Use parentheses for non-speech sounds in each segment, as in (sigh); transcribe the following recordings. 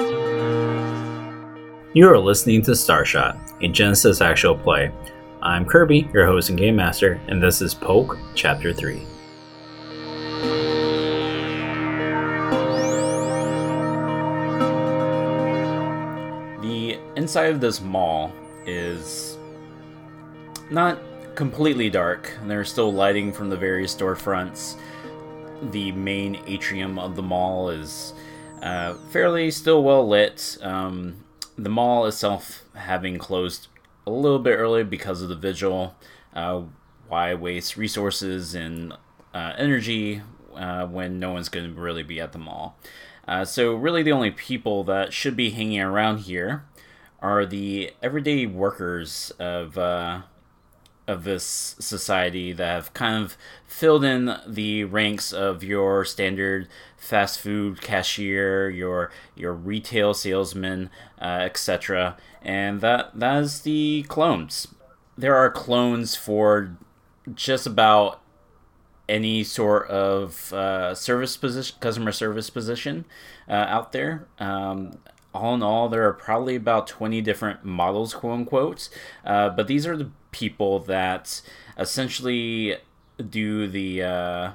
You are listening to Starshot, a Genesys actual play. I'm Kirby, your host and game master, and this is Poke Chapter 3. The inside of this mall is not completely dark. There's still lighting from the various storefronts. The main atrium of the mall is uh, fairly still well lit. Um, the mall itself having closed a little bit early because of the vigil. Uh, why waste resources and uh, energy uh, when no one's going to really be at the mall? Uh, so, really, the only people that should be hanging around here are the everyday workers of uh, of this society that have kind of filled in the ranks of your standard fast food cashier, your your retail salesman, uh, etc. And that that is the clones. There are clones for just about any sort of uh, service position, customer service position uh, out there. Um, all in all, there are probably about 20 different models, quote unquote. Uh, but these are the people that essentially do the uh,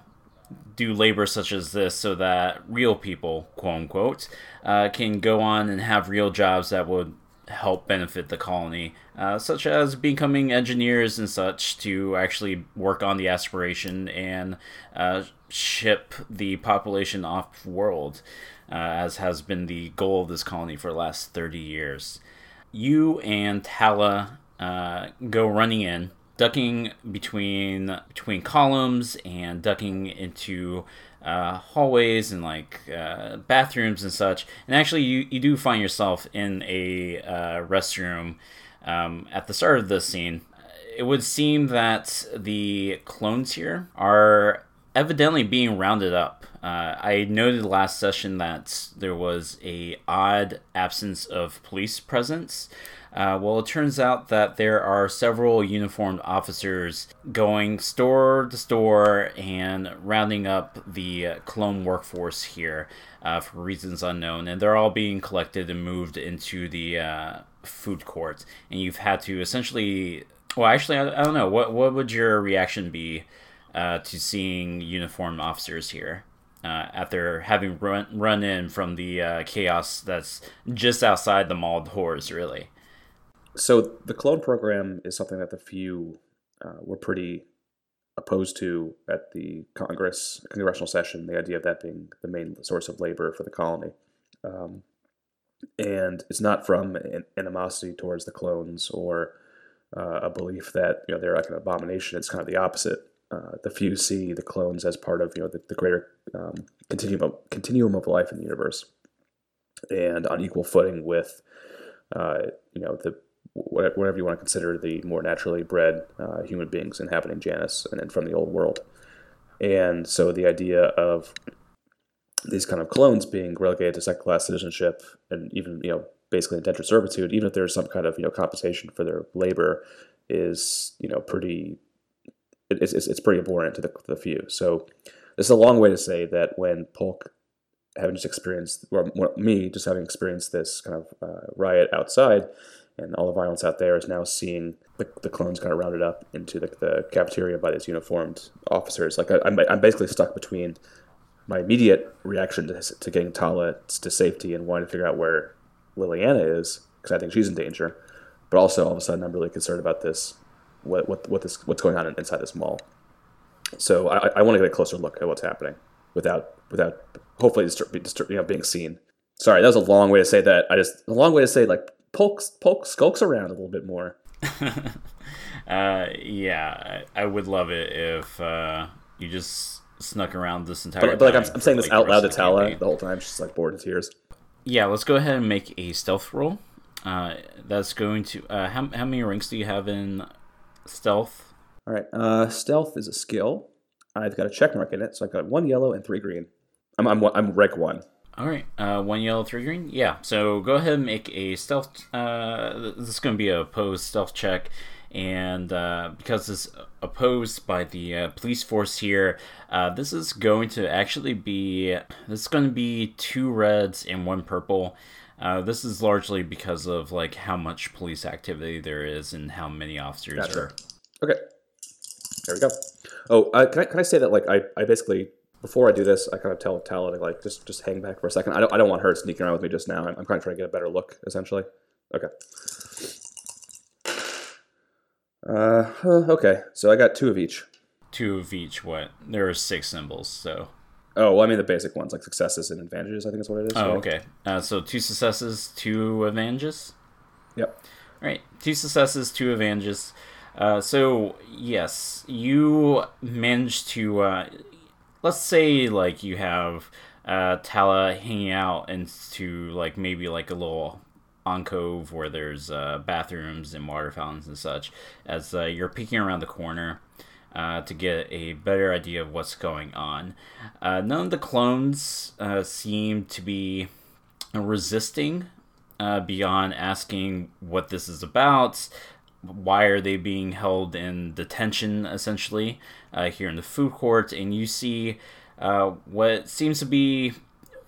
do labor such as this so that real people, quote unquote, uh, can go on and have real jobs that would help benefit the colony, uh, such as becoming engineers and such to actually work on the aspiration and uh, ship the population off world, uh, as has been the goal of this colony for the last 30 years. You and Tala uh, go running in, ducking between between columns and ducking into uh, hallways and like uh, bathrooms and such. And actually, you, you do find yourself in a uh, restroom um, at the start of this scene. It would seem that the clones here are evidently being rounded up. Uh, I noted last session that there was a odd absence of police presence. Uh, well, it turns out that there are several uniformed officers going store to store and rounding up the uh, clone workforce here uh, for reasons unknown, and they're all being collected and moved into the uh, food court. And you've had to essentially, well, actually, I, I don't know. What what would your reaction be uh, to seeing uniformed officers here? Uh, after having run run in from the uh, chaos that's just outside the mall doors, really. So the clone program is something that the few uh, were pretty opposed to at the Congress congressional session. The idea of that being the main source of labor for the colony, um, and it's not from an animosity towards the clones or uh, a belief that you know they're like an abomination. It's kind of the opposite. Uh, the few see the clones as part of you know the, the greater um, continuum of, continuum of life in the universe, and on equal footing with uh, you know the whatever you want to consider the more naturally bred uh, human beings inhabiting Janus and, and from the old world. And so the idea of these kind of clones being relegated to second class citizenship and even, you know, basically indentured servitude, even if there's some kind of, you know, compensation for their labor is, you know, pretty, it's, it's, it's pretty abhorrent to the, the few. So this is a long way to say that when Polk having just experienced, or me just having experienced this kind of uh, riot outside, and all the violence out there is now seeing the, the clones kind of rounded up into the, the cafeteria by these uniformed officers. Like I, am I'm, I'm basically stuck between my immediate reaction to, to getting Tala to safety and wanting to figure out where Liliana is because I think she's in danger, but also all of a sudden I'm really concerned about this, what what what this what's going on inside this mall. So I, I want to get a closer look at what's happening without without hopefully distur- distur- you know being seen. Sorry, that was a long way to say that. I just a long way to say like pokes poke skulks around a little bit more. (laughs) uh, yeah, I, I, would love it if uh, you just snuck around this entire. But, but like I'm, I'm saying this like, out loud to Tala the whole time. She's like bored in tears. Yeah, let's go ahead and make a stealth roll. Uh, that's going to uh, how how many ranks do you have in stealth? All right, uh, stealth is a skill. I've got a check mark in it, so I've got one yellow and three green. I'm I'm I'm rank one. All right, uh, one yellow, three green. Yeah, so go ahead and make a stealth. Uh, this is going to be a opposed stealth check, and uh, because it's opposed by the uh, police force here, uh, this is going to actually be this is going to be two reds and one purple. Uh, this is largely because of like how much police activity there is and how many officers Gotcha. are. Okay. There we go. Oh, uh, can I can I say that like I, I basically before I do this I kind of tell Tala to like just just hang back for a second. I don't I don't want her sneaking around with me just now. I'm, I'm kind of trying to get a better look essentially. Okay. Uh okay. So I got two of each. Two of each. What? There are six symbols, so. Oh, well, I mean the basic ones like successes and advantages. I think is what it is. Oh, right? okay. Uh, so two successes, two advantages. Yep. All right. two successes, two advantages. Uh, so yes, you managed to. Uh, let's say like you have uh, Tala hanging out into like maybe like a little alcove where there's uh, bathrooms and water fountains and such. As uh, you're peeking around the corner. Uh, to get a better idea of what's going on. Uh, none of the clones uh, seem to be resisting uh, beyond asking what this is about. Why are they being held in detention, essentially, uh, here in the food court? And you see uh, what seems to be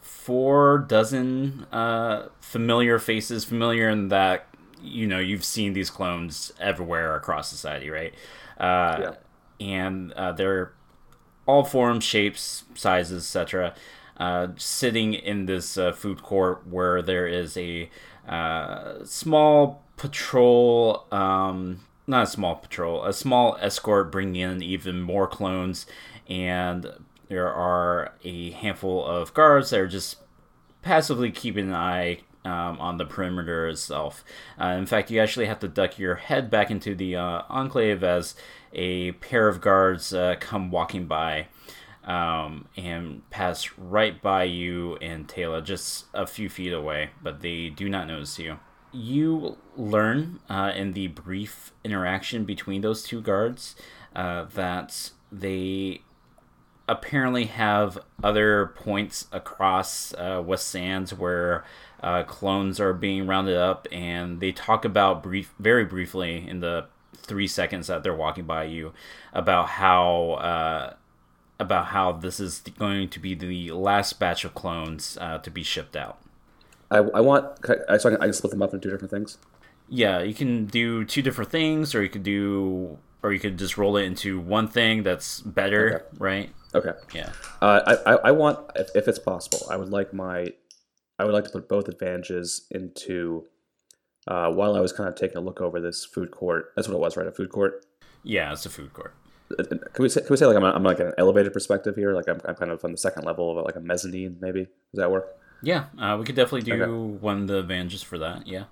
four dozen uh, familiar faces, familiar in that, you know, you've seen these clones everywhere across society, right? Uh, Yeah. And uh, they're all forms, shapes, sizes, etc. Uh, sitting in this uh, food court where there is a uh, small patrol, um, not a small patrol, a small escort bringing in even more clones, and there are a handful of guards that are just passively keeping an eye um, on the perimeter itself. Uh, in fact, you actually have to duck your head back into the uh, enclave as a pair of guards uh, come walking by um, and pass right by you and Tala, just a few feet away, but they do not notice you. You learn uh, in the brief interaction between those two guards uh, that they apparently have other points across uh, West Sands where uh, clones are being rounded up, and they talk about brief, very briefly in the three seconds that they're walking by you about how uh, about how this is going to be the last batch of clones uh, to be shipped out. I, I want I, so I can, I can split them up into two different things. Yeah, you can do two different things, or you could do, or you could just roll it into one thing that's better, Okay. right? Okay. Yeah. Uh, I, I I want if, if it's possible, I would like my I would like to put both advantages into uh, while I was kind of taking a look over this food court. That's what it was, right? A food court. Yeah, it's a food court. Uh, Can we say, can we say like I'm, I'm like an elevated perspective here? Like I'm, I'm kind of on the second level of like a mezzanine, maybe. Does that work? Yeah, uh, we could definitely do Okay. one of the advantages for that. Yeah.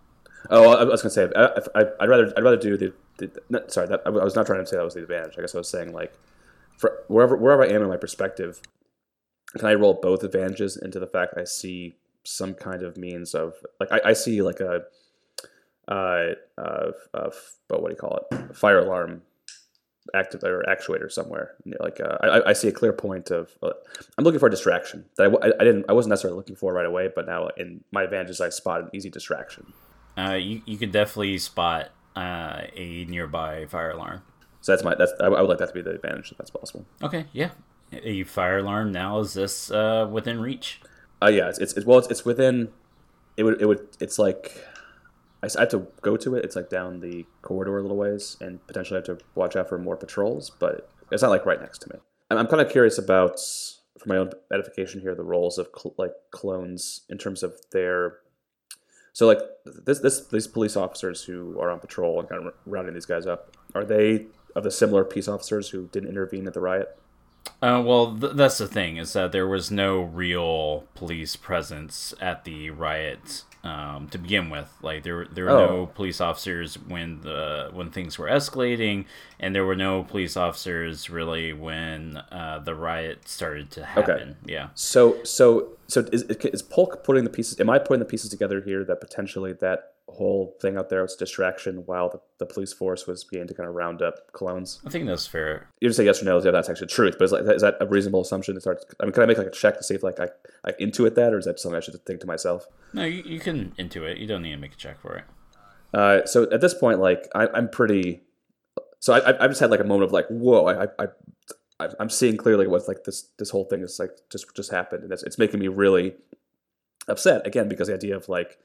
Oh, I was gonna say I, I'd rather I'd rather do the, the no, sorry that I was not trying to say that was the advantage. I guess I was saying like for wherever wherever I am in my perspective, can I roll both advantages into the fact I see some kind of means of like I, I see like a uh, uh, uh, but what do you call it? Fire alarm active or actuator somewhere. Like uh, I, I see a clear point of. Uh, I'm looking for a distraction that I, I, didn't. I wasn't necessarily looking for right away, but now in my advantages, I spot an easy distraction. Uh, you, you could definitely spot uh, a nearby fire alarm. So that's my. That's I, I would like that to be the advantage if that's possible. Okay, yeah. A fire alarm now is this uh, within reach? Uh, yeah, it's, it's, it's well, it's, it's within. It would it would it's like. I have to go to it. It's like down the corridor a little ways, and potentially have to watch out for more patrols. But it's not like right next to me. I'm, I'm kind of curious about, for my own edification here, the roles of cl- like clones in terms of their. So like this this these police officers who are on patrol and kind of rounding these guys up, are they of the similar peace officers who didn't intervene at the riot? Uh, well, th- that's the thing is that there was no real police presence at the riot um, to begin with. Like there, were- there were Oh. no police officers when the when things were escalating, and there were no police officers really when uh, the riot started to happen. Okay. Yeah. So, so, so is, is Polk putting the pieces? Am I putting the pieces together here that potentially that whole thing out there was distraction while the, the police force was beginning to kind of round up clones? I think that's fair. You just say yes or no. Yeah, that's actually truth. But is, like, is that a reasonable assumption to start? I mean, can I make like a check to see if like I, I intuit that, or is that something I should think to myself? No, you, you can intuit. You don't need to make a check for it. Uh, so at this point, like I, I'm pretty. So I, I- I've just had like a moment of like, whoa! I, I, I I'm seeing clearly what's like this this whole thing is like just just happened, and it's, it's making me really upset again because the idea of like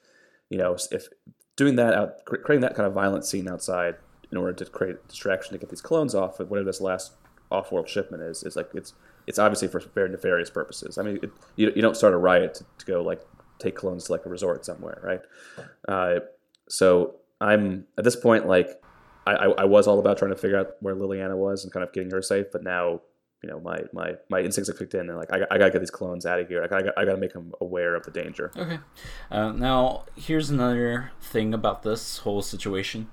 you know, if doing that out, creating that kind of violent scene outside in order to create distraction to get these clones off of whatever this last off-world shipment is, is like it's it's obviously for very nefarious purposes. I mean, it, you you don't start a riot to, to, go like take clones to like a resort somewhere, right? Uh, so I'm at this point like I, I, I was all about trying to figure out where Liliana was and kind of getting her safe, but now you know my my my instincts have kicked in and like I, I gotta get these clones out of here. I gotta, I gotta make them aware of the danger. Okay. Uh, now here's another thing about this whole situation.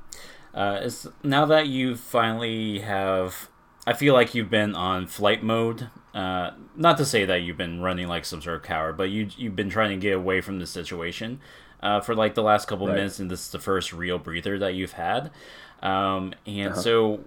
Uh, is now that you finally have, I feel like you've been on flight mode. Uh, not to say that you've been running like some sort of coward, but you you've been trying to get away from the situation uh, for like the last couple right. minutes, and this is the first real breather that you've had. Um, and uh-huh. so,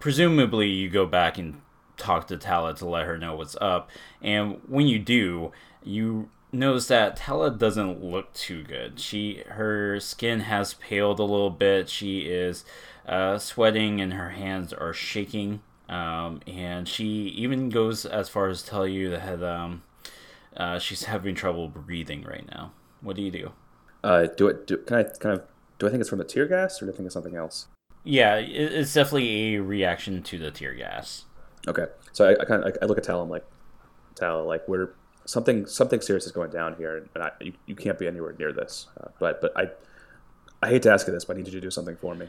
presumably, you go back and talk to Tala to let her know what's up. And when you do, you notice that Tala doesn't look too good. She her skin has paled a little bit. She is uh, sweating and her hands are shaking. Um, and she even goes as far as tell you that um, uh, she's having trouble breathing right now. What do you do? Uh, do it. Do, can I kind of do I think it's from the tear gas or do I think it's something else? Yeah, it's definitely a reaction to the tear gas. Okay, so I, I kind of I look at Tal. I'm like, Tal, like we're something something serious is going down here, and I, you, you can't be anywhere near this. Uh, but but I I hate to ask you this, but I need you to do something for me.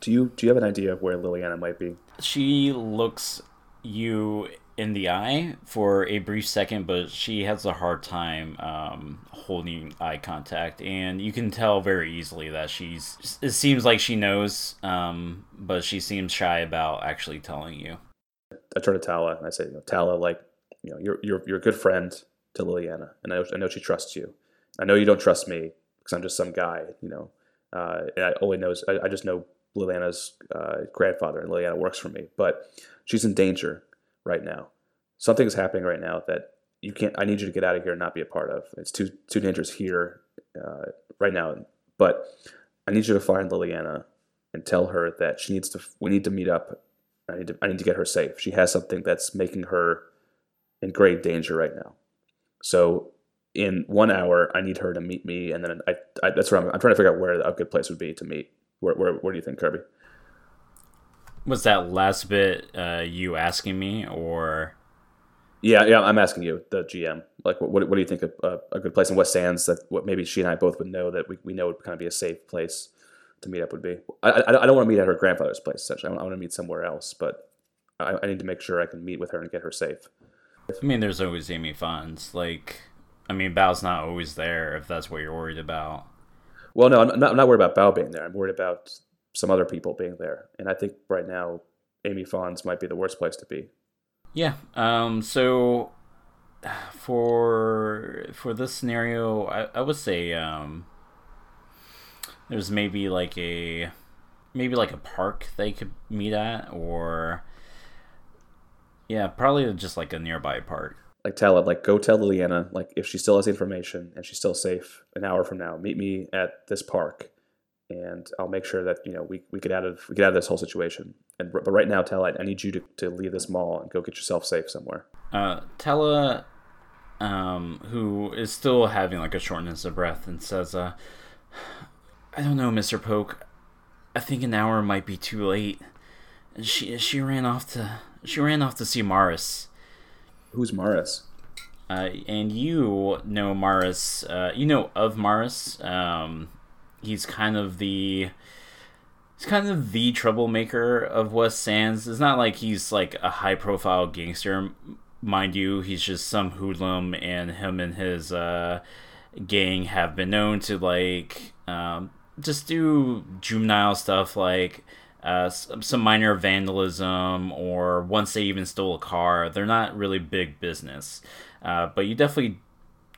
Do you do you have an idea of where Liliana might be? She looks you in the eye for a brief second, but she has a hard time um, holding eye contact, and you can tell very easily that she's. It seems like she knows, um, but she seems shy about actually telling you. I turn to Tala and I say, you know, Tala, like, you know, you're you're you're a good friend to Liliana, and I, I know she trusts you. I know you don't trust me because I'm just some guy, you know. Uh, and I only knows I, I just know Liliana's uh, grandfather, and Liliana works for me, but she's in danger right now. Something's happening right now that you can't. I need you to get out of here and not be a part of. It's too too dangerous here uh, right now. But I need you to find Liliana and tell her that she needs to. We need to meet up. I need to. I need to get her safe. She has something that's making her in grave danger right now. So in one hour, I need her to meet me, and then I. I that's where I'm, I'm trying to figure out where a good place would be to meet. Where where, where do you think, Kirby? Was that last bit uh, you asking me, or? Yeah, yeah, I'm asking you, the GM. Like, what, what do you think a, a, a good place in West Sands that what maybe she and I both would know that we, we know would kind of be a safe place to meet up would be? I, I, I don't want to meet at her grandfather's place, essentially. I want, I want to meet somewhere else, but I, I need to make sure I can meet with her and get her safe. I mean, there's always Amy Fonz. Like, I mean, Bao's not always there if that's what you're worried about. Well, no, I'm not, I'm not worried about Bao being there. I'm worried about some other people being there. And I think right now, Amy Fonz might be the worst place to be. Yeah. Um. So for for this scenario, I, I would say um. There's maybe like a maybe like a park they could meet at, or yeah, probably just like a nearby park. Like tell it, like go tell Liliana, like if she still has information and she's still safe, an hour from now, meet me at this park and I'll make sure that you know we, we get out of we get out of this whole situation. And but right now, Tala, I need you to, to leave this mall and go get yourself safe somewhere. Uh, Tala, um, who is still having like a shortness of breath, and says, uh, "I don't know, Mister Poke. I think an hour might be too late." And she she ran off to she ran off to see Maris. Who's Maris? Uh, and you know Maris. Uh, you know of Maris. Um, he's kind of the he's kind of the troublemaker of West Sands. It's not like he's like a high profile gangster, mind you. He's just some hoodlum, and him and his uh, gang have been known to like um, just do juvenile stuff like. Uh, some minor vandalism, or once they even stole a car. They're not really big business, uh, but you definitely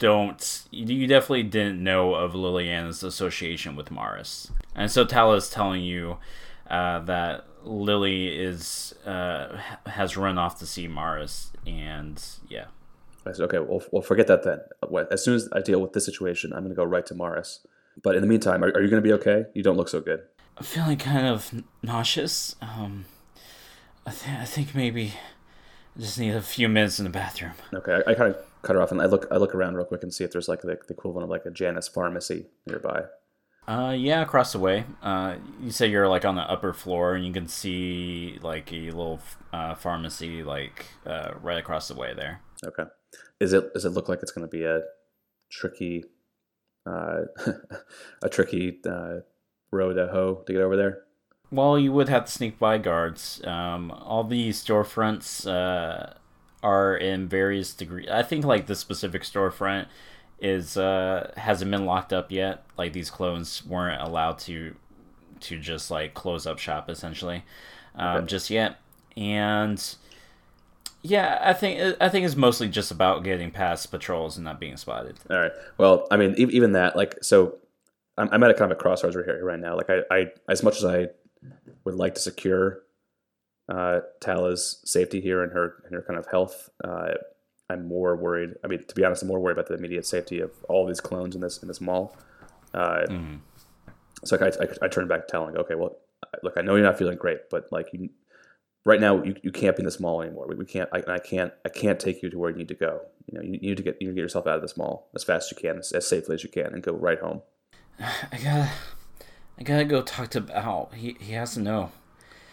don't you definitely didn't know of Liliana's association with Maris, and so Tala is telling you uh, that Lily is uh, has run off to see Maris, and yeah. I said, okay, well, well, forget that then. As soon as I deal with this situation, I'm going to go right to Maris. But in the meantime, are, are you going to be okay? You don't look so good. I'm feeling kind of nauseous. Um, I, th- I think maybe I just need a few minutes in the bathroom. Okay, I, I kind of cut her off, and I look I look around real quick and see if there's like the, the equivalent of like a Janus pharmacy nearby. Uh, yeah, across the way. Uh, you say you're like on the upper floor, and you can see like a little uh, pharmacy like uh, right across the way there. Okay. Is it does it look like it's going to be a tricky, uh, (laughs) a tricky uh, road to hoe to get over there? Well, you would have to sneak by guards. Um, all these storefronts uh, are in various degrees. I think like the specific storefront is uh, hasn't been locked up yet. Like these clones weren't allowed to to just like close up shop essentially um, okay. just yet. And yeah, I think I think it's mostly just about getting past patrols and not being spotted. All right. Well, I mean, even that, like, so I'm, I'm at a kind of a crossroads right here right now. Like, I, I as much as I would like to secure uh, Tala's safety here and her and her kind of health. Uh, I'm more worried. I mean, to be honest, I'm more worried about the immediate safety of all of these clones in this in this mall. Uh, mm-hmm. So I, I, I turn back to Tala, and go, okay, well, look, I know you're not feeling great, but like you, right now you, you can't be in this mall anymore. We, we can't. I, I can't. I can't take you to where you need to go. You know, you, you need to get you need to get yourself out of this mall as fast as you can, as, as safely as you can, and go right home. (sighs) I gotta, I gotta go talk to Bao. He he has to know.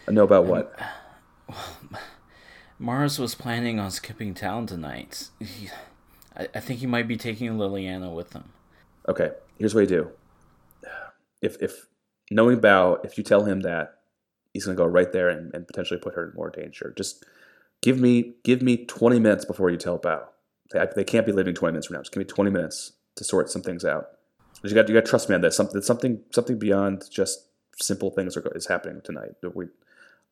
I know about what? (sighs) (sighs) Maris was planning on skipping town tonight. He, (sighs) I, I think he might be taking Liliana with him. Okay, here's what you do. If if knowing Bao, if you tell him that, he's gonna go right there and, and potentially put her in more danger. Just give me give me 20 minutes before you tell Bao. They, they can't be leaving 20 minutes from now. Just give me 20 minutes to sort some things out. You got you got to trust me on this. Something something something beyond just simple things are, is happening tonight. We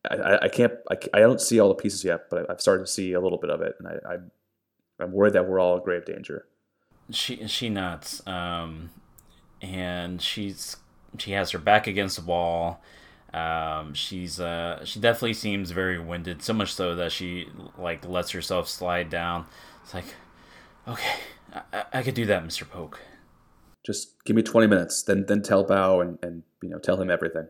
I, I can't I, I don't see all the pieces yet, but I've started to see a little bit of it, and I, I I'm worried that we're all in grave danger. She she nods, um, and she's she has her back against the wall. Um, she's uh, she definitely seems very winded, so much so that she like lets herself slide down. It's like, okay, I, I could do that, Mister Poke. Just give me twenty minutes, then then tell Bao and and you know tell him everything.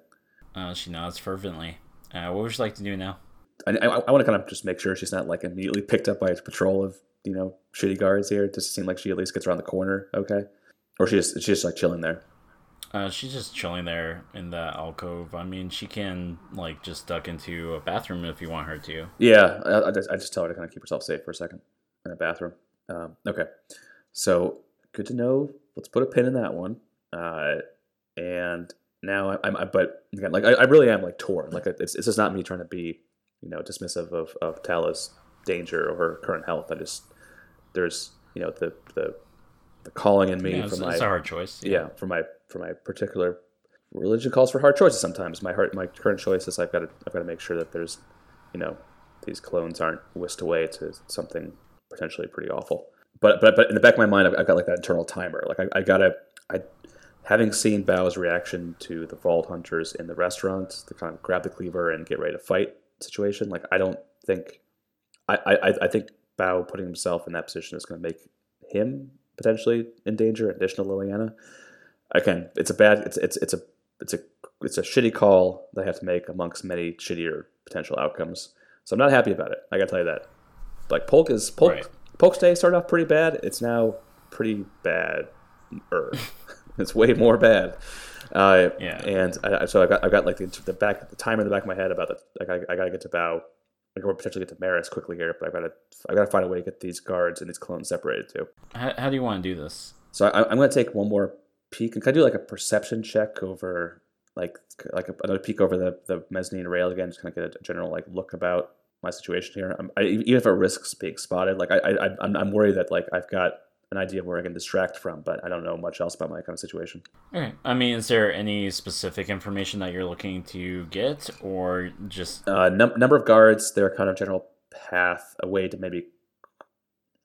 Uh, she nods fervently. Uh, what would you like to do now? I, I, I want to kind of just make sure she's not like immediately picked up by a patrol of you know shitty guards here. Does it seem like she at least gets around the corner, okay? Or she's just she's just like chilling there. Uh, she's just chilling there in the alcove. I mean, she can like just duck into a bathroom if you want her to. Yeah, I, I, just, I just tell her to kind of keep herself safe for a second in a bathroom. Um, okay, so good to know. Let's put a pin in that one. Uh, and now I'm, I, but again, like I, I, really am like torn. Like it's, it's just not me trying to be, you know, dismissive of, of Tala's danger or her current health. I just, there's, you know, the, the, the calling in me yeah, for my, it's hard choice. Yeah. yeah. For my, for my particular religion calls for hard choices sometimes. My heart, my current choice is I've got to, I've got to make sure that there's, you know, these clones aren't whisked away to something potentially pretty awful. But, but, but in the back of my mind, I've, I've got like that internal timer. Like I, I gotta, I having seen Bao's reaction to the Vault Hunters in the restaurant, the kind of grab the cleaver and get ready to fight situation, like I don't think, I I, I think Bao putting himself in that position is going to make him potentially in danger. In addition to Liliana, again, it's a bad, it's it's it's a it's a it's a shitty call they have to make amongst many shittier potential outcomes. So I'm not happy about it. I gotta tell you that. Like Polk is Polk right. Polk's day started off pretty bad. It's now pretty bad. (laughs) (laughs) It's way more bad. Uh, yeah. And I, so I've got I've got like the, the back the timer in the back of my head about the like I, I got to get to Bao. I can potentially get to Maris quickly here, but I got to I got to find a way to get these guards and these clones separated too. How, how do you want to do this? So I, am going to take one more peek. And can I do like a perception check over like like a, another peek over the, the mezzanine rail again, just kind of get a general like look about my situation here. I, even if it risks being spotted, like I, I I'm, I'm worried that like I've got an idea of where I can distract from, but I don't know much else about my kind of situation. Okay. I mean, is there any specific information that you're looking to get, or just uh, num- number of guards, their kind of general path, a way to maybe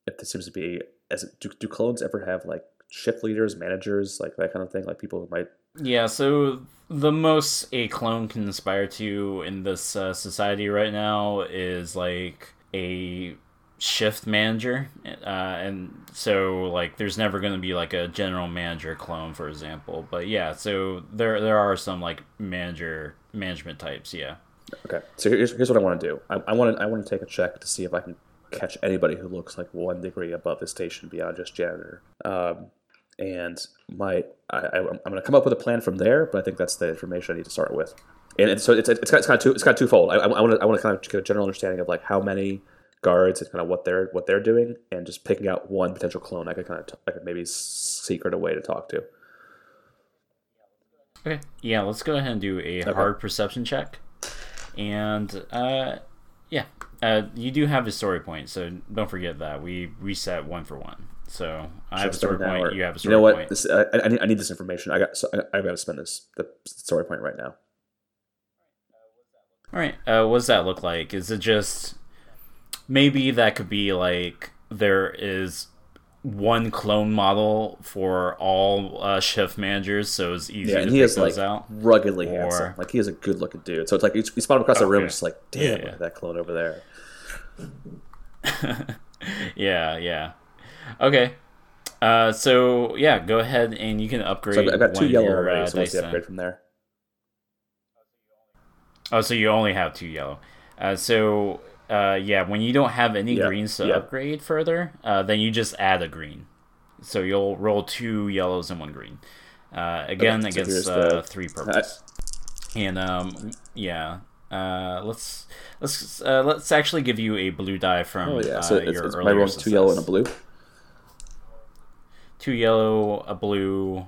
if this seems to be as do, do clones ever have like shift leaders, managers, like that kind of thing, like people who might. Yeah. So the most a clone can aspire to in this uh, society right now is like a shift manager uh, and so like there's never going to be like a general manager clone for example but yeah so there there are some like manager management types yeah okay so here's, here's what i want to do i, want to i want to take a check to see if i can catch anybody who looks like one degree above the station beyond just janitor um, and my I, I, I'm going to come up with a plan from there. But I think that's the information I need to start with. And, and so it's, it's, kind of, it's kind of two it's kind of twofold. I want to I want to kind of get a general understanding of like how many guards and kind of what they're what they're doing, and just picking out one potential clone I could kind of t- I could maybe secret a way to talk to. Okay. Yeah, let's go ahead and do a okay. hard perception check. And uh, yeah, uh, you do have a story point, so don't forget that we reset one for one. So I have a story point. Or, you have a story point. You know what? Point. This, I, I, need, I need this information. I got. So I, have got to spend this the story point right now. All right. Uh, what does that look like? Is it just maybe that could be like there is one clone model for all uh, shift managers, so it's easy yeah, to he is like out. ruggedly or... handsome. Like he is a good looking dude. So it's like you, spot him across the room, just like, damn, yeah, yeah. that clone over there. (laughs) yeah, yeah. Okay. Uh, so yeah, go ahead and you can upgrade. So I've got two yellow your, already, uh, so what's the upgrade from there? Oh, so you only have two yellow. Uh, so uh, yeah, when you don't have any yeah, greens to yeah. upgrade further, uh, then you just add a green. So you'll roll two yellows and one green. Uh, again, okay, so against uh, the... three purples. And um, yeah, uh, let's let's uh, let's actually give you a blue die from oh, yeah. so it's, your it's earlier two yellow and a blue. Two yellow, a blue,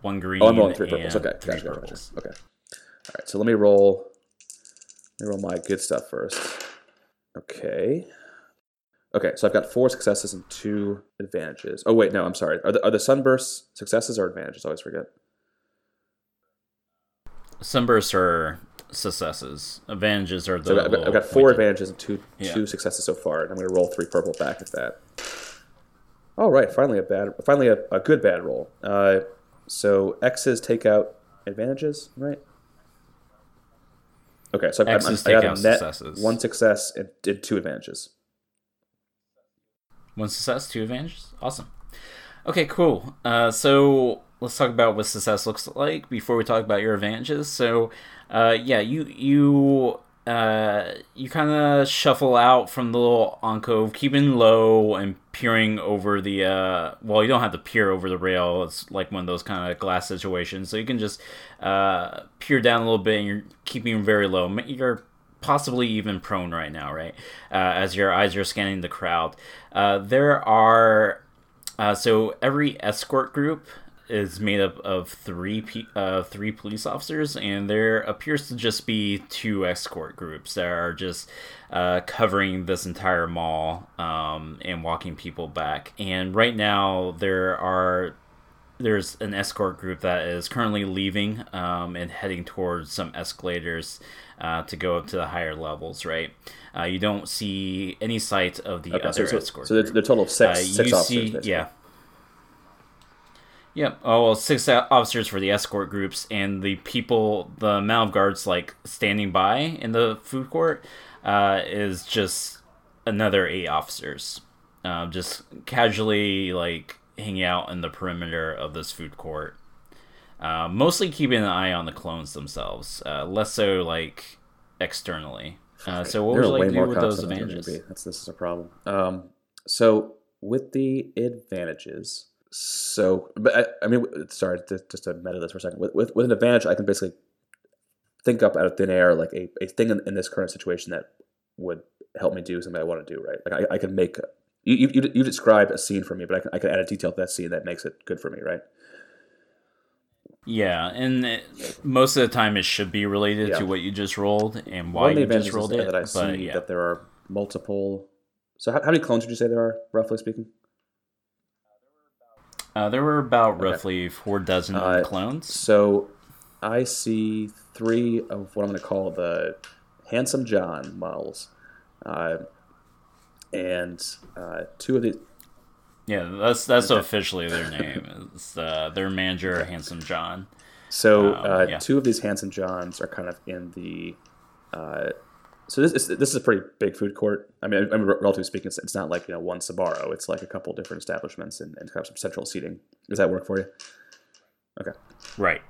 one green. Oh, I'm rolling three purples. Okay, gotcha, purples. Okay. All right, so let me roll. Let me roll my good stuff first. Okay. Okay, so I've got four successes and two advantages. Oh wait, no, I'm sorry. Are the, are the sunbursts successes or advantages? I always forget. Sunbursts are successes. Advantages are the. So I've, got, I've got four advantages and two yeah. two successes so far, and I'm going to roll three purple back at that. All right, finally a bad, finally a, a good bad roll. Uh, so X's take out advantages, right? Okay, so I've, X's I got a net successes. one success and did two advantages. One success, two advantages. Awesome. Okay, cool. Uh, so let's talk about what success looks like before we talk about your advantages. So, uh, yeah, you you you kind of shuffle out from the little alcove, keeping low and peering over the. Uh, well, you don't have to peer over the rail. It's like one of those kind of glass situations, so you can just uh, peer down a little bit, and you're keeping very low. You're possibly even prone right now, right? Uh, as your eyes are scanning the crowd. Uh, there are. Uh, so every escort group is made up of three uh, three police officers, and there appears to just be two escort groups that are just uh, covering this entire mall um, and walking people back. And right now, there are there's an escort group that is currently leaving um, and heading towards some escalators uh, to go up to the higher levels. Right, uh, you don't see any sight of the okay, other so, escort. So, so the total of six, uh, six officers. See, yeah. Yep. Oh well, six officers for the escort groups, and the people, the amount of guards like standing by in the food court, uh, is just another eight officers, uh, just casually like hanging out in the perimeter of this food court. Uh, mostly keeping an eye on the clones themselves, uh, less so like externally. Uh, so what would you like to do with those advantages? That's this is a problem. Um, so with the advantages so, but I, I mean, sorry, to, just to meta this for a second. With, with, with an advantage, I can basically think up out of thin air like a, a thing in, in this current situation that would help me do something I want to do. Right? Like I, I can make you, you you describe a scene for me, but I can, I can add a detail to that scene that makes it good for me. Right? Yeah, and it, most of the time it should be related yeah. to what you just rolled and why you just rolled it. That I see yeah. that there are multiple. So how, how many clones would you say there are, roughly speaking? Uh, there were about okay. roughly four dozen uh, clones. So I see three of what I'm going to call the Handsome John models, uh, and uh, two of the. Yeah, that's that's officially their name. It's uh, their manager, Handsome John. So um, uh, yeah. two of these Handsome Johns are kind of in the so this is this is a pretty big food court. I mean, I mean relatively speaking, it's, it's, not like you know one Sbarro. It's like a couple different establishments and, and kind of some central seating. Does that work for you? Okay. Right.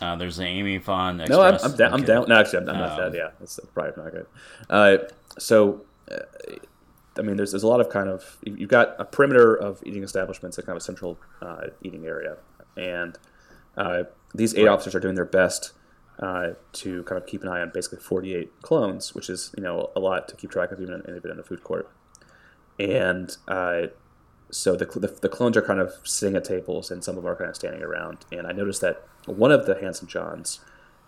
Uh, there's an Amy Fon. No, I'm, I'm down. I'm down. No, actually, I'm, I'm not um, that. Yeah, that's probably not good. Uh, so, uh, I mean, there's there's a lot of kind of you've got a perimeter of eating establishments, a kind of a central uh, eating area, and uh, these eight officers are doing their best uh, to kind of keep an eye on basically 48 clones, which is you know a lot to keep track of even in, in a food court. And uh, so the, the, the clones are kind of sitting at tables, and some of them are kind of standing around. And I noticed that one of the Handsome Johns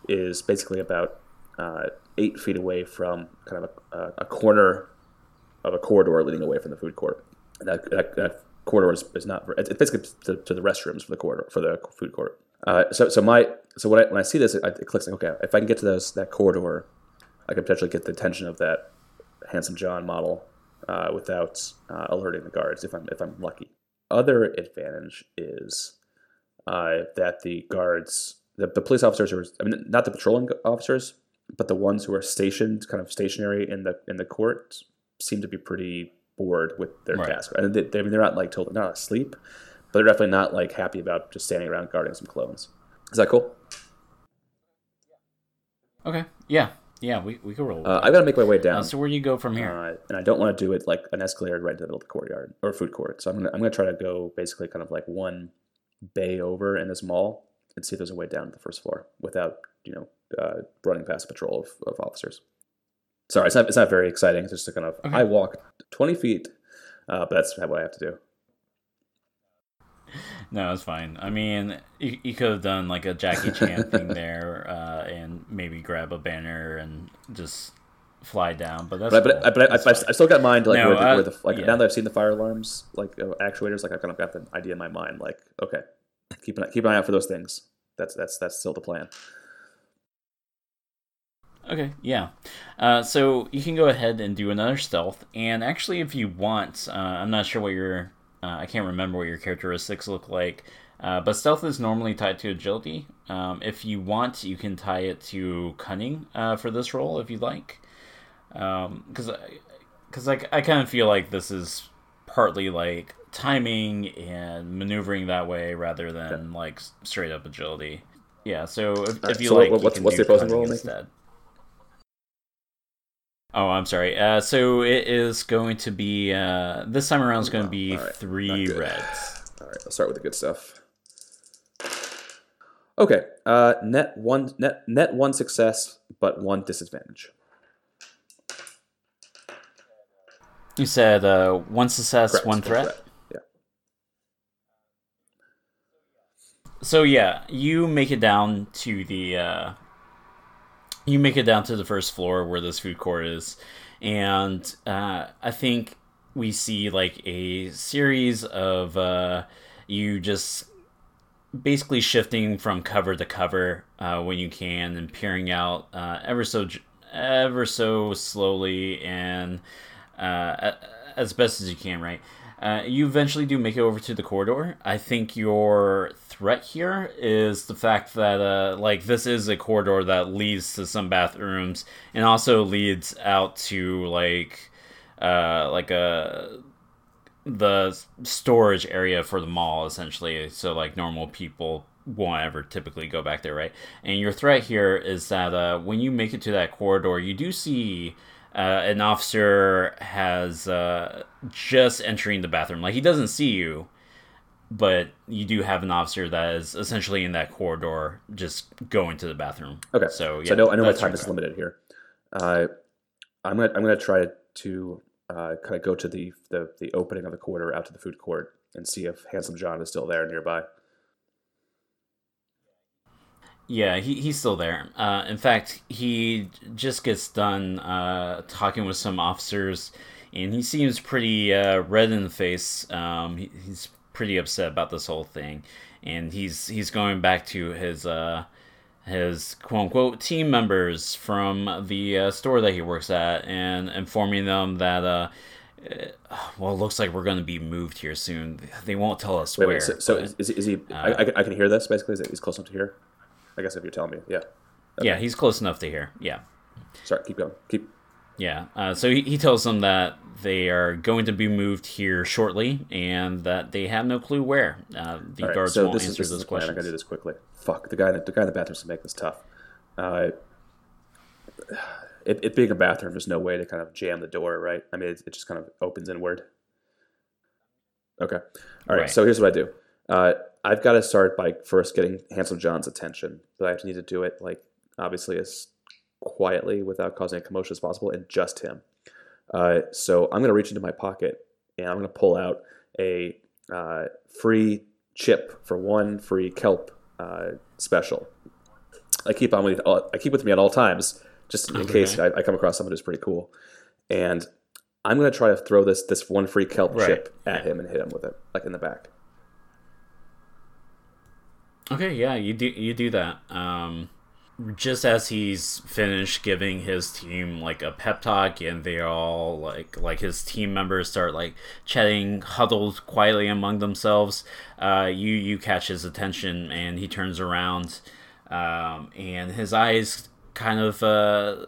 is basically about uh, eight feet away from kind of a, a, corner of a corridor leading away from the food court. And that, that, that corridor is, is not it's basically to, to, the restrooms for the corridor for the food court. Uh, so so my so when I when I see this, it, it, clicks like okay, if I can get to those that corridor, I can potentially get the attention of that handsome John model uh, without uh, alerting the guards if I'm if I'm lucky. Other advantage is uh, that the guards, the, the police officers, who are I mean not the patrolling officers, but the ones who are stationed, kind of stationary in the in the court, seem to be pretty bored with their right. task. And they, they, I mean, they're not like totally not asleep, but they're definitely not like happy about just standing around guarding some clones. Is that cool? Okay. Yeah. Yeah, we, we can roll. Uh, I got to make my way down. Uh, so where do you go from here? Uh, and I don't want to do it like an escalator right into the middle of the courtyard or food court. So I'm gonna I'm gonna try to go basically kind of like one bay over in this mall and see if there's a way down to the first floor without you know uh, running past a patrol of, of officers. Sorry, it's not it's not very exciting. It's just to kind of okay. I walk 20 feet, uh, but that's what I have to do. No, it's fine. I mean, you, you could have done like a Jackie Chan (laughs) thing there, uh, and maybe grab a banner and just fly down. But that's but, cool. but, but I, I, I, still got mind like no, where, the, where the like yeah. now that I've seen the fire alarms like uh, actuators, like I kind of got the idea in my mind. Like, okay, keep an keep an eye out for those things. That's that's that's still the plan. Okay, yeah. Uh, so you can go ahead and do another stealth, and actually, if you want, uh, I'm not sure what your, uh, I can't remember what your characteristics look like, uh, but stealth is normally tied to agility. Um, if you want, you can tie it to cunning uh, for this role if you'd like, because um, because I, I kind of feel like this is partly like timing and maneuvering that way rather than okay. like straight up agility. Yeah, so if, if you so like, what's, you what's the opposing role instead. Oh, I'm sorry. Uh, so it is going to be uh, this time around is going to be right. three reds. All right, let's start with the good stuff. Okay, uh, net one net net one success, but one disadvantage. You said uh, one success, Correct, one threat. threat. Yeah. So yeah, you make it down to the uh, you make it down to the first floor where this food court is, and uh, I think we see like a series of uh, you just basically shifting from cover to cover uh, when you can and peering out uh, ever so ever so slowly and uh, as best as you can, right? Uh, you eventually do make it over to the corridor. I think your threat here is the fact that uh, like this is a corridor that leads to some bathrooms and also leads out to like uh, like a the storage area for the mall essentially. So like normal people won't ever typically go back there, right? And your threat here is that uh, when you make it to that corridor, you do see uh, an officer has uh, just entering the bathroom. Like he doesn't see you, but you do have an officer that is essentially in that corridor, just going to the bathroom. Okay. So yeah, so I know I know my time is limited here. Uh, I'm gonna I'm gonna try to uh, kind of go to the, the the opening of the corridor out to the food court and see if Handsome John is still there nearby. Yeah, he, he's still there. Uh, in fact, he just gets done uh, talking with some officers, and he seems pretty uh, red in the face. Um, he, he's pretty upset about this whole thing, and he's he's going back to his uh, his quote unquote team members from the uh, store that he works at, and informing them that. Uh, well, it looks like we're going to be moved here soon. They won't tell us wait, where. Wait, so, so is, is, he? I, I, can hear this. Basically, is he's close enough to hear? I guess if you're telling me, yeah. Okay. Yeah, he's close enough to hear. Yeah. Sorry, keep going. Keep. Yeah. Uh, so he, he tells them that they are going to be moved here shortly, and that they have no clue where. Uh, the right, guards so won't this answer is, this those questions. I gotta do this quickly. Fuck the guy. The guy in the bathroom's gonna make this tough. Uh, It, it being a bathroom, there's no way to kind of jam the door, right? I mean, it, it just kind of opens inward. Okay. All right. Right. So here's what I do. Uh, I've got to start by first getting Handsome John's attention, but I have to need to do it like obviously as quietly without causing a commotion as possible, and just him. Uh, so I'm going to reach into my pocket and I'm going to pull out a uh, free chip for one free kelp uh, special. I keep on with I keep with me at all times, just in Okay. case I, I come across someone who's pretty cool. And I'm going to try to throw this this one free kelp Right. chip at him and hit him with it, like in the back. Okay, yeah, you do you do that. Um, just as he's finished giving his team like a pep talk, and they all like like his team members start like chatting, huddled quietly among themselves. Uh, you you catch his attention, and he turns around, um, and his eyes kind of uh,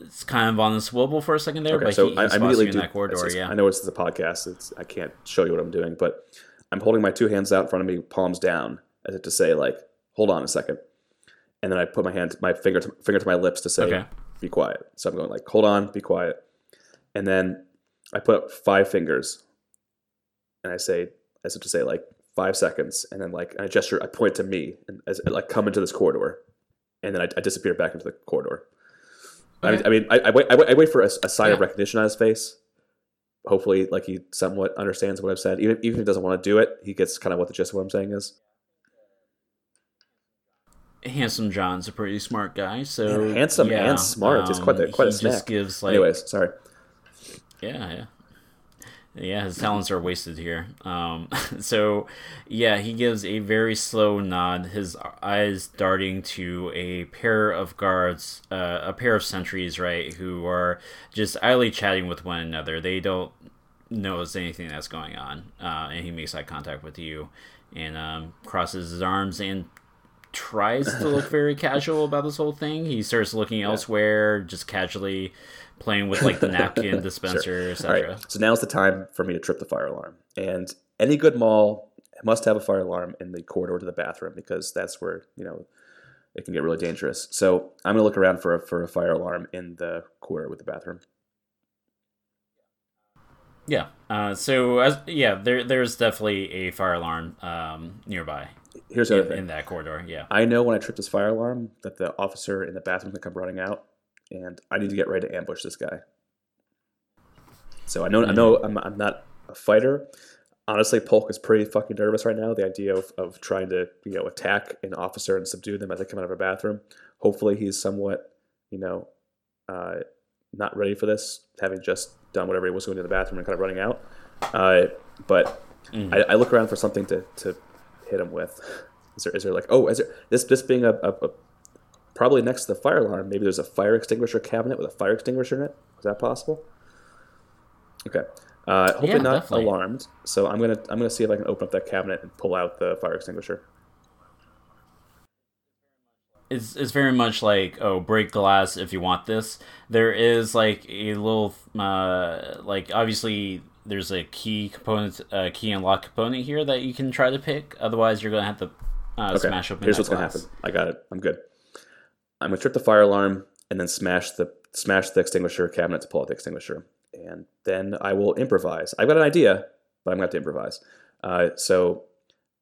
it's kind of on a swivel for a second there, Okay, but so he, he I, I immediately you in do. that corridor. it's- yeah. I know this is a podcast. It's I can't show you what I'm doing, but I'm holding my two hands out in front of me, palms down, as if to say like, "Hold on a second. And then I put my hand, my finger, to, finger to my lips to say, Okay. "Be quiet." So I'm going like, "Hold on, be quiet," and then I put up five fingers, and I say, as if to say like five seconds, and then like I gesture, I point to me, and as like come into this corridor, and then I, I disappear back into the corridor. I mean, I, mean I, I wait. I wait, I wait for a, a sign of recognition on his face. Hopefully, like he somewhat understands what I've said. Even even if he doesn't want to do it, he gets kind of what the gist of what I'm saying is. Handsome John's a pretty smart guy, so Man, handsome yeah, and smart. It's quite the- um, quite a snack. just gives like Anyways, sorry. Yeah, yeah. Yeah, his talents are wasted here. Um, (laughs) so, yeah, he gives a very slow nod, his eyes darting to a pair of guards, uh, a pair of sentries, right, who are just idly chatting with one another. They don't notice anything that's going on. Uh, and he makes eye contact with you and um, crosses his arms and tries to look very casual about this whole thing. He starts looking elsewhere, just casually playing with like the napkin dispenser, (laughs) All etc. right. So now's the time for me to trip the fire alarm. And any good mall must have a fire alarm in the corridor to the bathroom because that's where you know it can get really dangerous. So I'm gonna look around for a, for a fire alarm in the corridor with the bathroom. Yeah. Uh, so as yeah, there there's definitely a fire alarm um, nearby Here's the other in, thing. in that corridor. Yeah. I know when I trip this fire alarm that the officer in the bathroom can come running out, and I need to get ready to ambush this guy. So I know I know I'm, I'm not a fighter. Honestly, Polk is pretty fucking nervous right now. The idea of, of trying to you know attack an officer and subdue them as they come out of a bathroom. Hopefully, he's somewhat you know uh, not ready for this, having just done whatever he was doing in the bathroom and kind of running out. Uh, but Mhm. I, I look around for something to, to hit him with. Is there is there like oh is there this this being a, a, a probably next to the fire alarm maybe there's a fire extinguisher cabinet with a fire extinguisher in it is that possible? Okay, uh, hopefully Yeah, not definitely. alarmed. So I'm gonna I'm gonna see if I can open up that cabinet and pull out the fire extinguisher. it's, it's very much like oh break glass if you want this there is like a little uh like obviously there's a key component a key and lock component here that you can try to pick otherwise you're gonna have to uh, Okay, smash open here's what's gonna happen. I got it. I'm good. I'm gonna trip the fire alarm and then smash the smash the extinguisher cabinet to pull out the extinguisher, and then I will improvise. I've got an idea, but I'm gonna have to improvise. Uh, so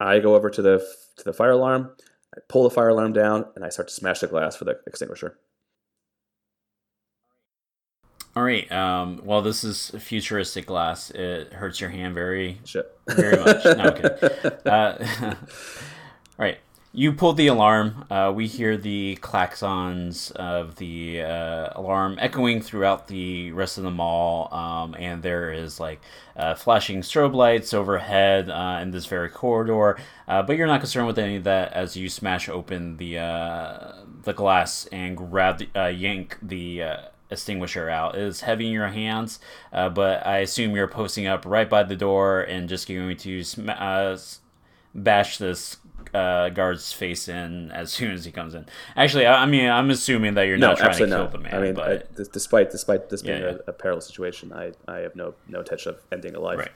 I go over to the to the fire alarm. I pull the fire alarm down, and I start to smash the glass for the extinguisher. All right um well this is futuristic glass it hurts your hand very Shit. very much (laughs) no I'm. Uh, (laughs) all right. You pulled the alarm. Uh, we hear the klaxons of the uh, alarm echoing throughout the rest of the mall, um, and there is like uh, flashing strobe lights overhead uh, in this very corridor. Uh, but you're not concerned with any of that as you smash open the uh, the glass and grab the, uh, yank the uh, extinguisher out. It is heavy in your hands, uh, but I assume you're posting up right by the door and just going to sm- uh, bash this uh, guard's face in as (laughs) soon as he comes in. Actually, I, I mean, I'm assuming that you're No, not trying to kill not. the man. I mean, but I, despite despite this being Yeah, yeah. A, a perilous situation, I, I have no no intention of ending a life. right.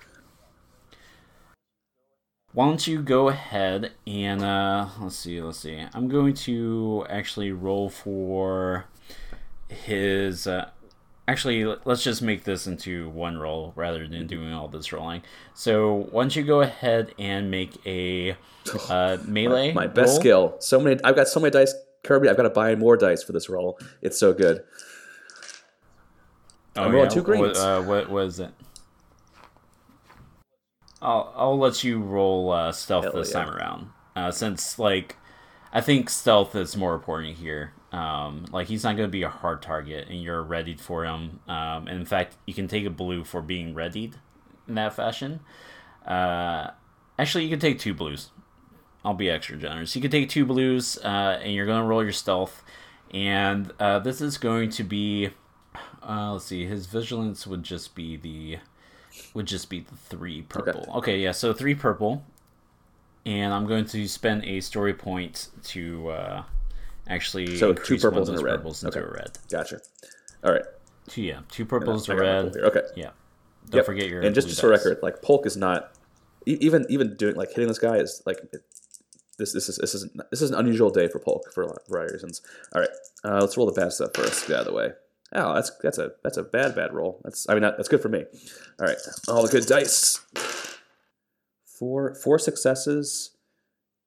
Why don't you go ahead and uh, let's see, let's see. I'm going to actually roll for his. Uh, actually, let's just make this into one roll rather than doing all this rolling. So, why don't you go ahead and make a uh, (sighs) melee? My best roll? skill. So many. I've got so many dice, Kirby. I've got to buy more dice for this roll. It's so good. Oh, I'm rolling yeah? two greens. What, uh, what was it? I'll I'll let you roll uh, stealth Hell this yeah. time around, uh, since like I think stealth is more important here. Um, like he's not going to be a hard target, and you're readied for him. Um, and in fact, you can take a blue for being readied in that fashion. Uh, actually, you can take two blues. I'll be extra generous. You can take two blues, uh, and you're going to roll your stealth. And uh, this is going to be, uh, let's see, his vigilance would just be the, would just be the three purple. Okay, yeah, so three purple, and I'm going to spend a story point to uh, actually So two increase one of purples and a red. purples into Okay. a red. Here. All right. Two, yeah, two purples got red. Okay. Yeah, don't Yep. forget your and just just for record, like Polk is not even even doing like hitting this guy is like it, this this is this is this is an unusual day for Polk for a lot of variety of reasons. All right, uh, let's roll the bad stuff first. Get out of the way. Oh, that's that's a that's a bad bad roll. That's I mean that, that's good for me. All right, all the good dice. Four four successes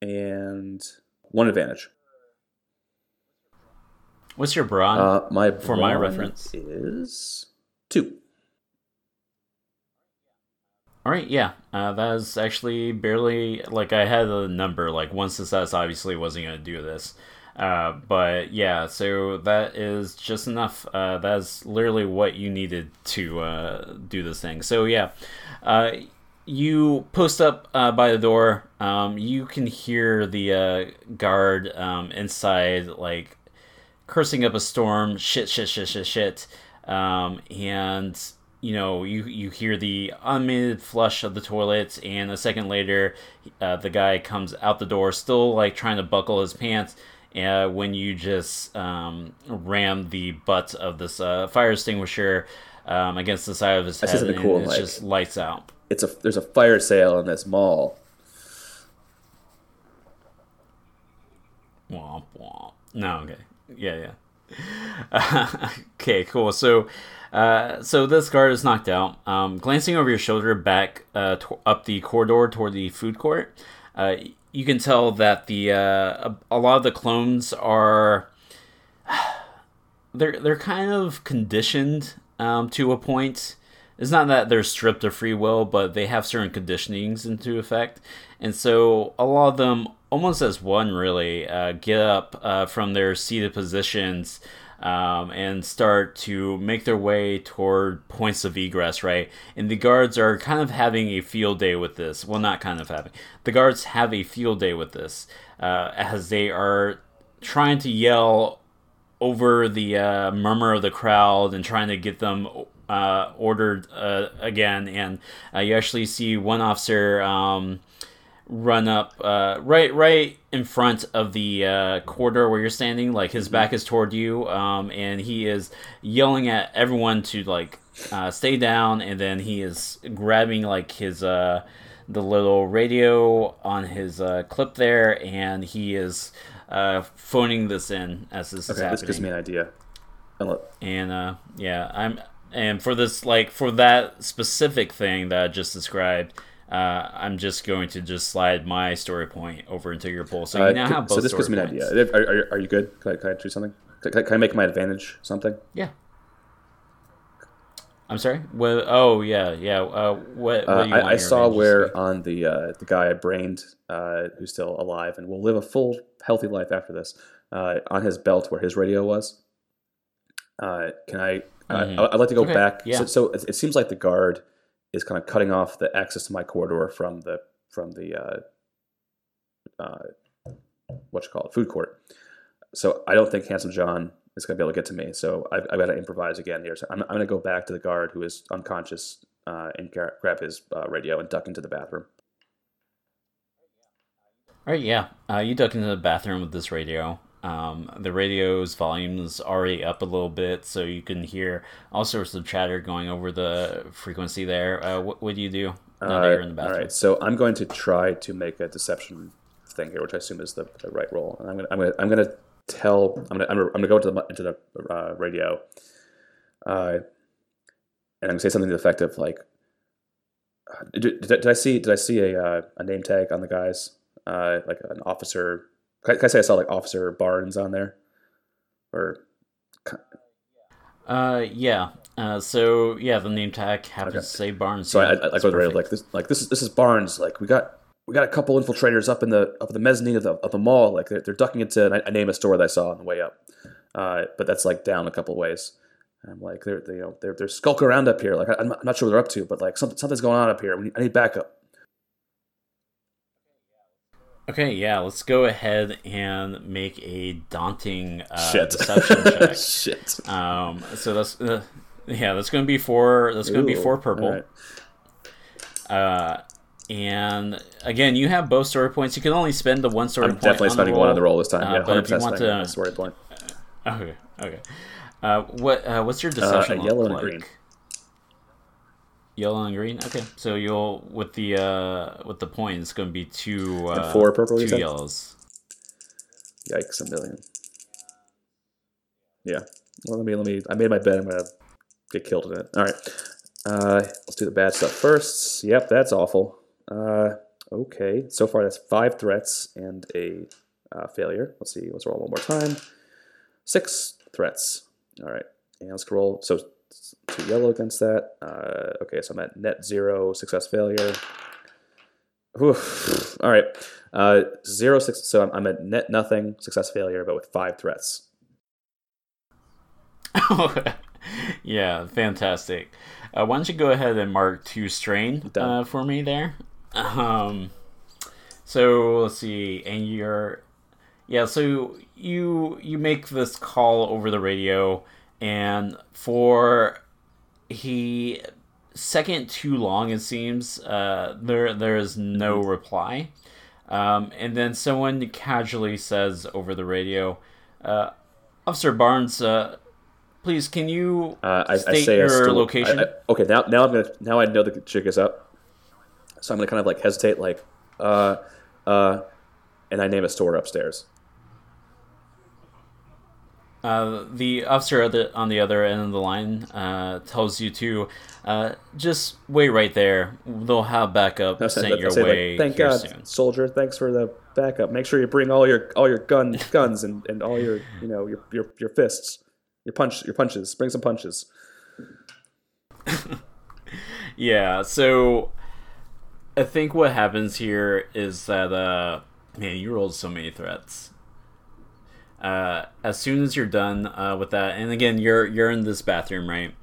and one advantage. What's your brawn? Uh, my For my reference. is two. All right, yeah, uh, that is actually barely like I had a number. Like one success obviously wasn't going to do this, uh, but yeah, so that is just enough. Uh, that's literally what you needed to uh, do this thing. So yeah, uh, you post up uh, by the door. Um, you can hear the uh, guard um, inside, like cursing up a storm. Shit, shit, shit, shit, shit. Um, and you know, you you hear the automated flush of the toilet, and a second later, uh, the guy comes out the door, still like trying to buckle his pants. Uh, when you just um, ram the butt of this uh, fire extinguisher um, against the side of his That's head, and cool, it's like- just lights out. It's a there's a fire sale in this mall. Womp womp. No, okay. Yeah, yeah. (laughs) okay, cool. So, uh, so this guard is knocked out. Um, glancing over your shoulder back uh, up the corridor toward the food court, uh, you can tell that the uh, a, a lot of the clones are (sighs) they're they're kind of conditioned um, to a point. It's not that they're stripped of free will, but they have certain conditionings into effect, and so a lot of them, almost as one, really uh, get up uh, from their seated positions um, and start to make their way toward points of egress. Right, and the guards are kind of having a field day with this. Well, not kind of having. The guards have a field day with this uh, as they are trying to yell over the uh, murmur of the crowd and trying to get them uh, ordered uh, again. And uh, you actually see one officer um, run up uh, right right in front of the uh, corridor where you're standing. Like his back is toward you, um, and he is yelling at everyone to like uh, stay down. And then he is grabbing like his uh, the little radio on his uh, clip there, and he is uh, phoning this in as this is Okay, happening. this gives me an idea. And And uh, yeah, I'm and for this like for that specific thing that I just described, uh, I'm just going to just slide my story point over into your pool. So you uh, now have both. so this gives me an points. idea. Are, are, are you good? Can I, can I do something? Can I, can I make my advantage something? Yeah. I'm sorry. What? Oh yeah, yeah. Uh, what? what Uh, you I, I saw to where on the uh, the guy I brained, uh, who's still alive and will live a full, healthy life after this, uh, on his belt where his radio was. Uh, can I? Mhm. I I'd like to go Okay, back. yeah. So, so it, it seems like the guard is kind of cutting off the access to my corridor from the from the uh, uh, what you call it, food court. So I don't think Handsome John is going to be able to get to me. So I've, I've got to improvise again here. So I'm, I'm going to go back to the guard who is unconscious uh, and grab his uh, radio and duck into the bathroom. All right, yeah. Uh, you duck into the bathroom with this radio. Um, the radio's volume is already up a little bit, so you can hear all sorts of chatter going over the frequency there. Uh, what, do you do now that you're in the bathroom? right. So I'm going to try to make a deception thing here, which I assume is the, the right role. And I'm going to I'm to I'm going to tell. I'm gonna I'm gonna, I'm gonna go into the into the uh, radio, uh, and I'm gonna say something to the effect of like, uh, did, did, did I see did I see a uh, a name tag on the guys uh, like an officer? Can I, say I saw like Officer Barnes on there, or Uh, yeah. Uh, so yeah, the name tag happens Okay. to say Barnes. So I, yeah, I, I to the like this, like this is this is Barnes. Like we got we got a couple infiltrators up in the up in the mezzanine of the of the mall. Like they're, they're ducking into. And I, I name a store that I saw on the way up, uh, but that's like down a couple ways. And I'm like they're they, you know they're they're skulking around up here. Like I, I'm, not, I'm not sure what they're up to, but like something something's going on up here. Need, I need backup. Okay, yeah, let's go ahead and make a daunting uh, Shit. deception (laughs) check. Shit. Um, so that's uh, yeah, that's going to be for that's going to be for purple. right. Uh, and again, you have both story points. You can only spend the one story I'm point. definitely on spending one on the roll this time. Uh, yeah, but if you want to- story point. Okay, okay. Uh, what uh, what's your deception? look yellow and like? green. Yellow and green. Okay, so you'll with the uh with the point, it's going to be two uh, four purple, two yellows. Yikes, a million. Yeah. Well, let me let me. I made my bet. I'm gonna get killed in it. All right. Uh, let's do the bad stuff first. Yep, that's awful. Uh, okay. So far, that's five threats and a uh, failure. Let's see. Let's roll one more time. Six threats. All right. And let's roll. So two yellow against that. Uh, okay. So I'm at net zero success failure. Whew. All right. Uh, zero six. So I'm, I'm at net nothing success failure, but with five threats. (laughs) yeah, fantastic. Uh, why don't you go ahead and mark two strain uh, for me there? Um, so let's see, and you're, yeah. So you you make this call over the radio, and for he second too long it seems uh, there there is no reply, um, and then someone casually says over the radio, uh, Officer Barnes. Uh, Please, can you Uh, I, I state say a your stool- location? I- I- okay, now now I'm gonna now I know the chick is up, so I'm gonna kind of like hesitate, like, uh, uh, and I name a store upstairs. Uh, the officer on the other end of the line uh, tells you to uh, just wait right there. They'll have backup say- sent your say, like, way Thank God, soon. soldier. Thanks for the backup. Make sure you bring all your all your gun (laughs) guns and, and all your you know your, your your fists, your punch your punches. Bring some punches. (laughs) Yeah, so I think what happens here is that uh, man, you rolled so many threats. Uh, as soon as you're done uh, with that, and again, you're you're in this bathroom, right?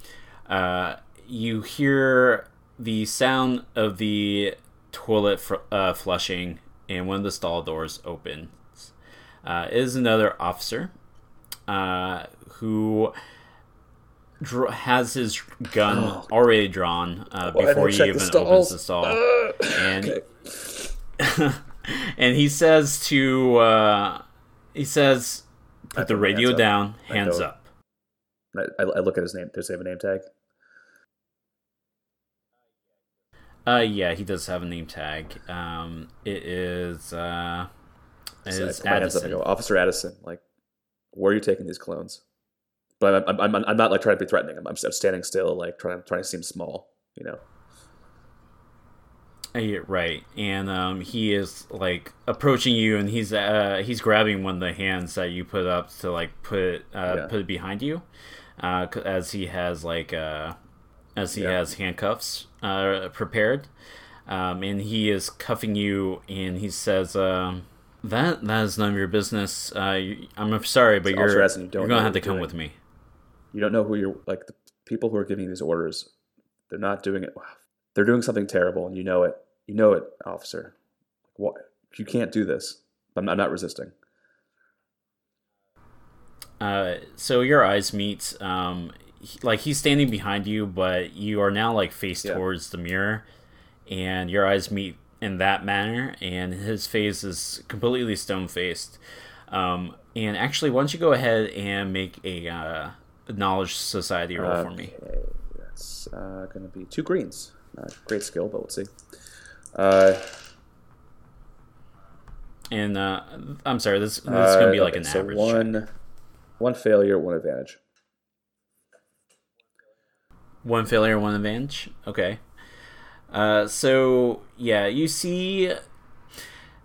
Uh, you hear the sound of the toilet fr- uh, flushing, and one of the stall doors opens. Uh, it is another officer uh, who dr- has his gun Oh. already drawn uh, before he even the opens the stall, and (laughs) and he says to uh, he says, "Put the radio down, I hands go- up." I, I look at his name. Does he have a name tag? Uh, yeah, he does have a name tag. Um, it is uh, it So is put my hands up and Addison. go, Officer Addison, like, where are you taking these clones? But I'm, I'm, I'm, I'm not like trying to be threatening. I'm, I'm standing still, like trying, trying to seem small, you know. Yeah, right, and um, he is like approaching you, and he's uh, he's grabbing one of the hands that you put up to like put uh, Yeah. put it behind you, uh, as he has like uh, as he Yeah. has handcuffs uh, prepared, um, and he is cuffing you, and he says, um, "That that is none of your business. Uh, you- I'm sorry, but Officer you're you're gonna have to come doing. with me." You don't know who you're like. The people who are giving these orders, they're not doing it. They're doing something terrible, and you know it. You know it, officer. What? You can't do this. I'm, I'm not resisting. Uh, so your eyes meet. Um, he- like he's standing behind you, but you are now like face Yeah. towards the mirror, and your eyes meet in that manner. And his face is completely stone faced. Um, and actually, why don't you go ahead and make a uh, knowledge society roll for me? Okay, that's uh, going to be two greens. Not great skill, but let's see. Uh, And uh, I'm sorry, this, this is gonna be like okay, an so average. one, check. one failure, one advantage. One failure, one advantage. Okay. Uh, so yeah, you see,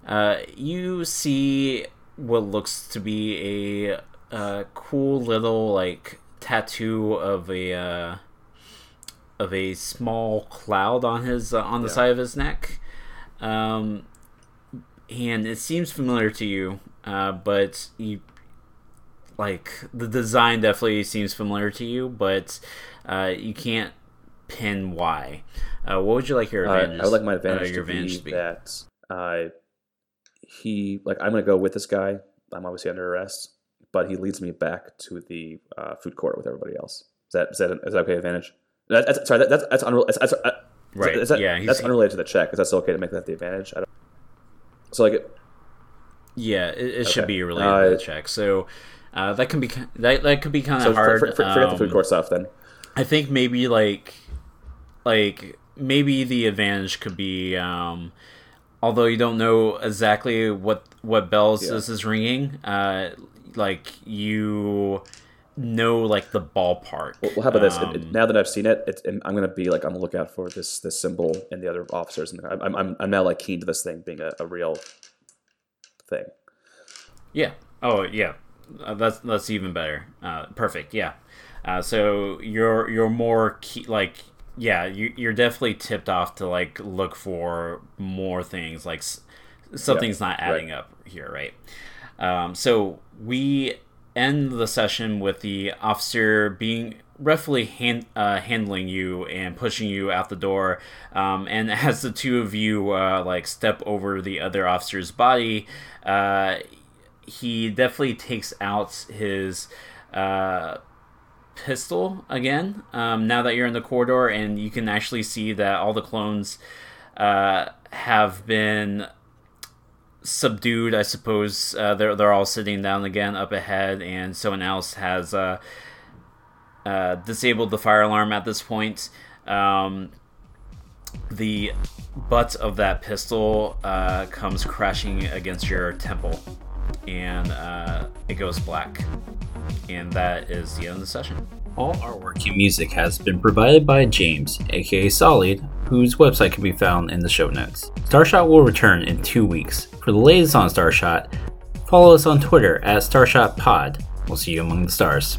uh, you see what looks to be a, uh cool little like tattoo of a uh, of a small cloud on his uh, on the Yeah. side of his neck, um, and it seems familiar to you, uh, but you like the design definitely seems familiar to you, but uh, you can't pin why. Uh, what would you like your advantage? I would like my uh, advantage your to advantage be to be? that uh, he like I'm gonna go with this guy. I'm obviously under arrest, but he leads me back to the uh, food court with everybody else. Is that is that is that okay advantage? That, that's, sorry, that, that's that's, unrel- that's, that's uh, Right, that, yeah, that's unrelated to the check. Is that still okay to make that the advantage? I don't. So like, it, Yeah, it, it should be related Uh, to the check. So uh, that can be that that could be kind of so hard. for, for, forget the food um, court stuff then. I think maybe like like maybe the advantage could be um although you don't know exactly what what bells Yeah. this is ringing uh like you know like the ballpark Well, how about this? Um, it- now that I've seen it, it's, I'm going to be like on the lookout for this this symbol and the other officers, and I'm I'm, I'm now like keen to this thing being a, a real thing. Yeah. Oh, yeah. Uh, that's that's even better. Uh, perfect. Yeah. Uh, so you're you're more key, like yeah you you're definitely tipped off to like look for more things like s- something's not adding up here, right? Um, so we end the session with the officer being roughly hand, uh, handling you and pushing you out the door. Um, and (laughs) as the two of you uh, like step over the other officer's body, uh, he definitely takes out his uh, pistol again. Um, now that you're in the corridor, and you can actually see that all the clones uh, have been subdued. I suppose uh, they're they're all sitting down again up ahead, and someone else has uh, uh, disabled the fire alarm at this point. Um, the butt of that pistol uh, comes crashing against your temple, and uh, it goes black. And that is the end of the session. All artwork and music has been provided by James, aka Solid, whose website can be found in the show notes. Starshot will return in two weeks. For the latest on Starshot, follow us on Twitter at StarshotPod. We'll see you among the stars.